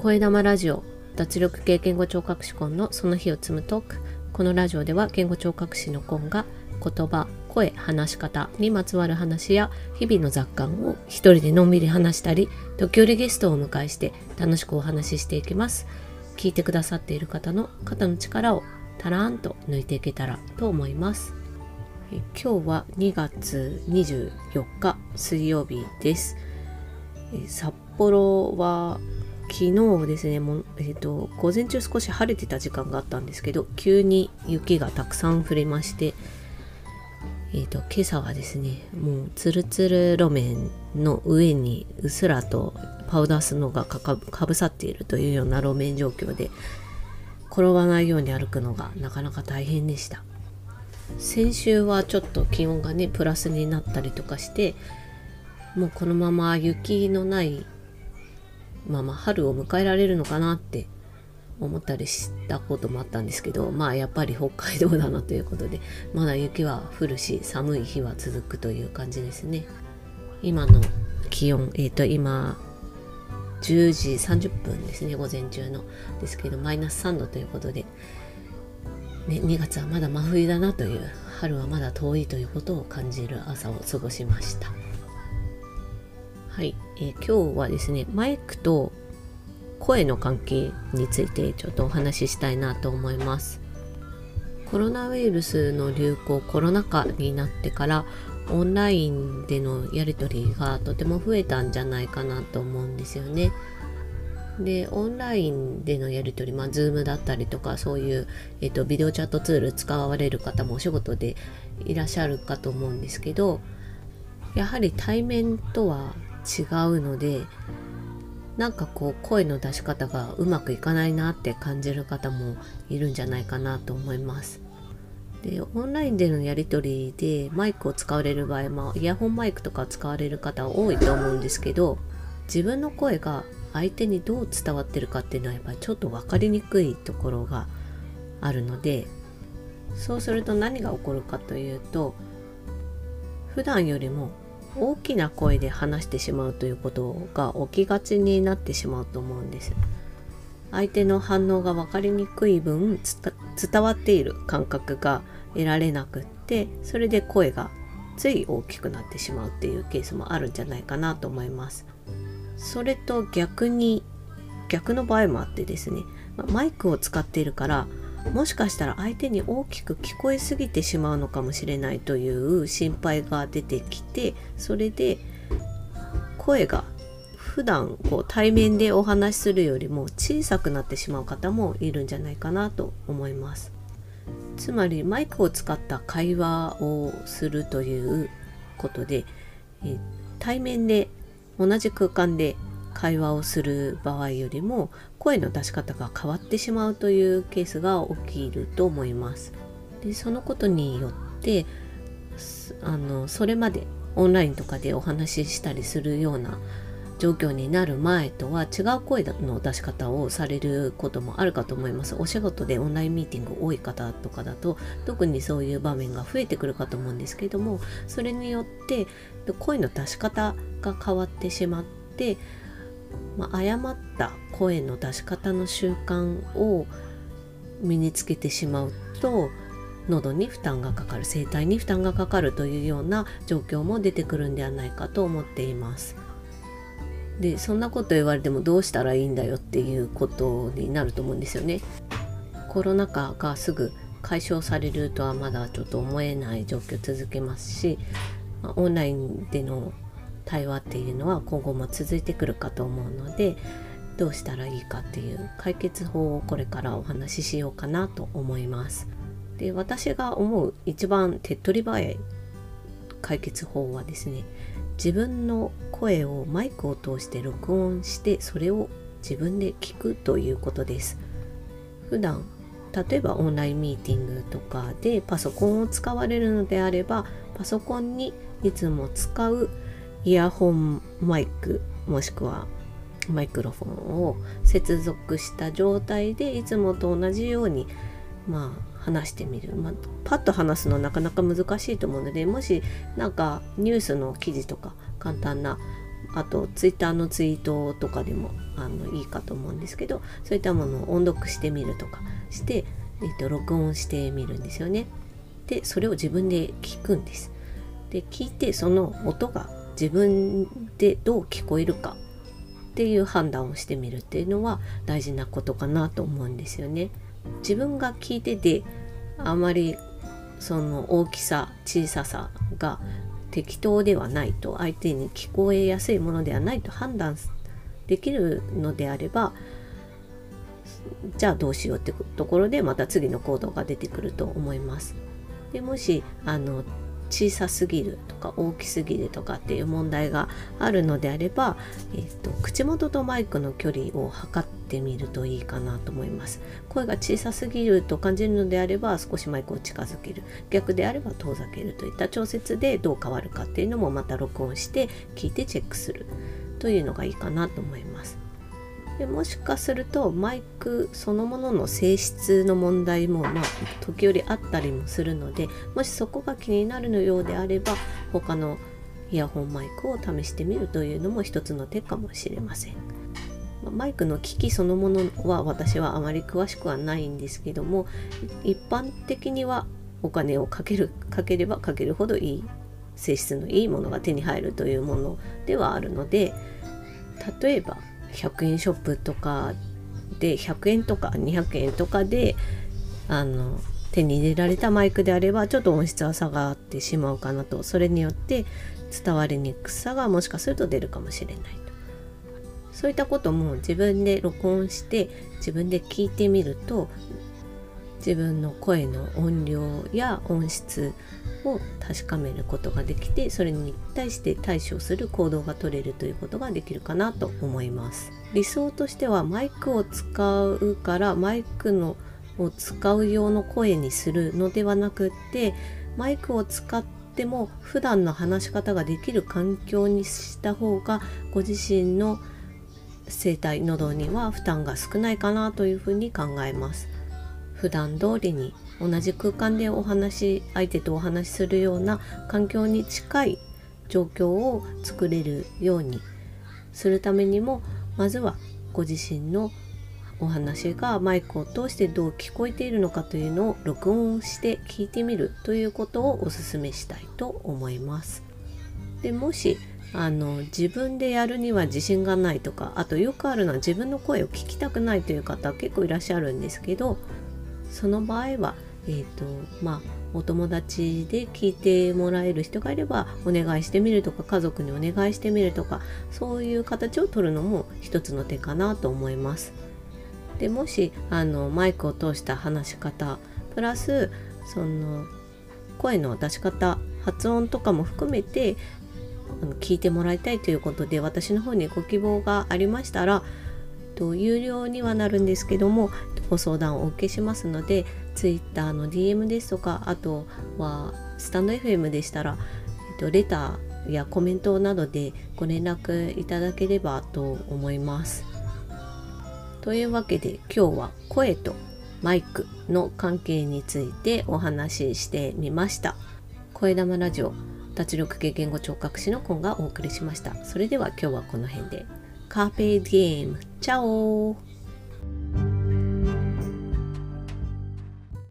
声玉ラジオ脱力系言語聴覚士コンのその日を積むトーク。このラジオでは言語聴覚士のコンが言葉声話し方にまつわる話や日々の雑感を一人でのんびり話したり時折ゲストをお迎えして楽しくお話ししていきます。聞いてくださっている方の肩の力をたらんと抜いていけたらと思います。今日は2月24日水曜日です。札幌は昨日ですねもう、えーと、午前中少し晴れてた時間があったんですけど急に雪がたくさん降りましてえーと、今朝はですねもうツルツル路面の上にうっすらとパウダースノーがかぶさっているというような路面状況で転ばないように歩くのがなかなか大変でした。先週はちょっと気温がねプラスになったりとかしてもうこのまま雪のないまま春を迎えられるのかなって思ったりしたこともあったんですけどまあやっぱり北海道だなということでまだ雪は降るし寒い日は続くという感じですね。今の気温えっ、ー、と今10時30分ですね午前中の。ですけどマイナス3度ということで、ね、2月はまだ真冬だなという春はまだ遠いということを感じる朝を過ごしました。はい、えー、今日はですねマイクと声の関係についてちょっとお話ししたいなと思いますコロナウイルスの流行コロナ禍になってからオンラインでのやり取りがとても増えたんじゃないかなと思うんですよね。でオンラインでのやり取り、まあ、Zoom だったりとかそういう、えっと、ビデオチャットツール使われる方もお仕事でいらっしゃるかと思うんですけどやはり対面とは違うのでなんかこう声の出し方がうまくいかないなって感じる方もいるんじゃないかなと思います。でオンラインでのやり取りでマイクを使われる場合もイヤホンマイクとか使われる方多いと思うんですけど自分の声が相手にどう伝わってるかっていうのはやっぱりちょっと分かりにくいところがあるのでそうすると何が起こるかというと普段よりも大きな声で話してしまうということが起きがちになってしまうと思うんです。相手の反応が分かりにくい分伝わっている感覚が得られなくってそれで声がつい大きくなってしまうっていうケースもあるんじゃないかなと思います。それと逆に逆の場合もあってですねマイクを使っているからもしかしたら相手に大きく聞こえすぎてしまうのかもしれないという心配が出てきてそれで声が普段こう対面でお話しするよりも小さくなってしまう方もいるんじゃないかなと思います。つまりマイクを使った会話をするということで対面で同じ空間で会話をする場合よりも声の出し方が変わってしまうというケースが起きると思います。でそのことによってあのそれまでオンラインとかでお話ししたりするような状況になる前とは違う声の出し方をされることもあるかと思います。お仕事でオンラインミーティング多い方とかだと特にそういう場面が増えてくるかと思うんですけどもそれによって声の出し方が変わってしまってまあ、誤った声の出し方の習慣を身につけてしまうと喉に負担がかかる声帯に負担がかかるというような状況も出てくるんではないかと思っています。でそんなこと言われてもどうしたらいいんだよっていうことになると思うんですよね。コロナ禍がすぐ解消されるとはまだちょっと思えない状況続けますしオンラインでの対話っていうのは今後も続いてくるかと思うのでどうしたらいいかっていう解決法をこれからお話ししようかなと思います。で私が思う一番手っ取り早い解決法はですね自分の声をマイクを通して録音してそれを自分で聞くということです。普段例えばオンラインミーティングとかでパソコンを使われるのであればパソコンにいつも使うイヤホンマイクもしくはマイクロフォンを接続した状態でいつもと同じようにまあ話してみる、まあ、パッと話すのはなかなか難しいと思うのでもしなんかニュースの記事とか簡単なあとツイッターのツイートとかでもあのいいかと思うんですけどそういったものを音読してみるとかして、えーと、録音してみるんですよね。でそれを自分で聞くんです。で聞いてその音が自分でどう聞こえるかっていう判断をしてみるっていうのは大事なことかなと思うんですよね。自分が聞いててあまりその大きさ小ささが適当ではないと相手に聞こえやすいものではないと判断できるのであればじゃあどうしようってところでまた次の行動が出てくると思います。でもしあの小さすぎるとか大きすぎるとかっていう問題があるのであれば、えーと、口元とマイクの距離を測ってみるといいかなと思います。声が小さすぎると感じるのであれば少しマイクを近づける。逆であれば遠ざけるといった調節でどう変わるかっていうのもまた録音して聞いてチェックするというのがいいかなと思います。でもしかするとマイクそのものの性質の問題もまあ時折あったりもするのでもしそこが気になるのようであれば他のイヤホンマイクを試してみるというのも一つの手かもしれません。マイクの機器そのものは私はあまり詳しくはないんですけども一般的にはお金をかけるかければかけるほどいい性質のいいものが手に入るというものではあるので例えば100円ショップとかで100円とか200円とかであの手に入れられたマイクであればちょっと音質は下がってしまうかなと。それによって伝わりにくさがもしかすると出るかもしれないと。そういったことも自分で録音して自分で聞いてみると自分の声の音量や音質を確かめることができてそれに対して対処する行動が取れるということができるかなと思います。理想としてはマイクを使うからマイクのを使う用の声にするのではなくってマイクを使っても普段の話し方ができる環境にした方がご自身の声帯喉には負担が少ないかなというふうに考えます。普段通りに同じ空間でお話相手とお話しするような環境に近い状況を作れるようにするためにもまずはご自身のお話がマイクを通してどう聞こえているのかというのを録音して聞いてみるということをお勧めしたいと思います。でもしあの自分でやるには自信がないとかあとよくあるのは自分の声を聞きたくないという方結構いらっしゃるんですけどその場合はえーとまあ、お友達で聞いてもらえる人がいればお願いしてみるとか家族にお願いしてみるとかそういう形を取るのも一つの手かなと思います。でもしあのマイクを通した話し方プラスその声の出し方発音とかも含めて聞いてもらいたいということで私の方にご希望がありましたらと有料にはなるんですけどもご相談をお受けしますので Twitter の DM ですとかあとはスタンド FM でしたら、えっと、レターやコメントなどでご連絡いただければと思います。というわけで今日は声とマイクの関係についてお話ししてみました。声玉ラジオ脱力系言語聴覚士のコンがお送りしました。それでは今日はこの辺で。carpe diem. Ciao!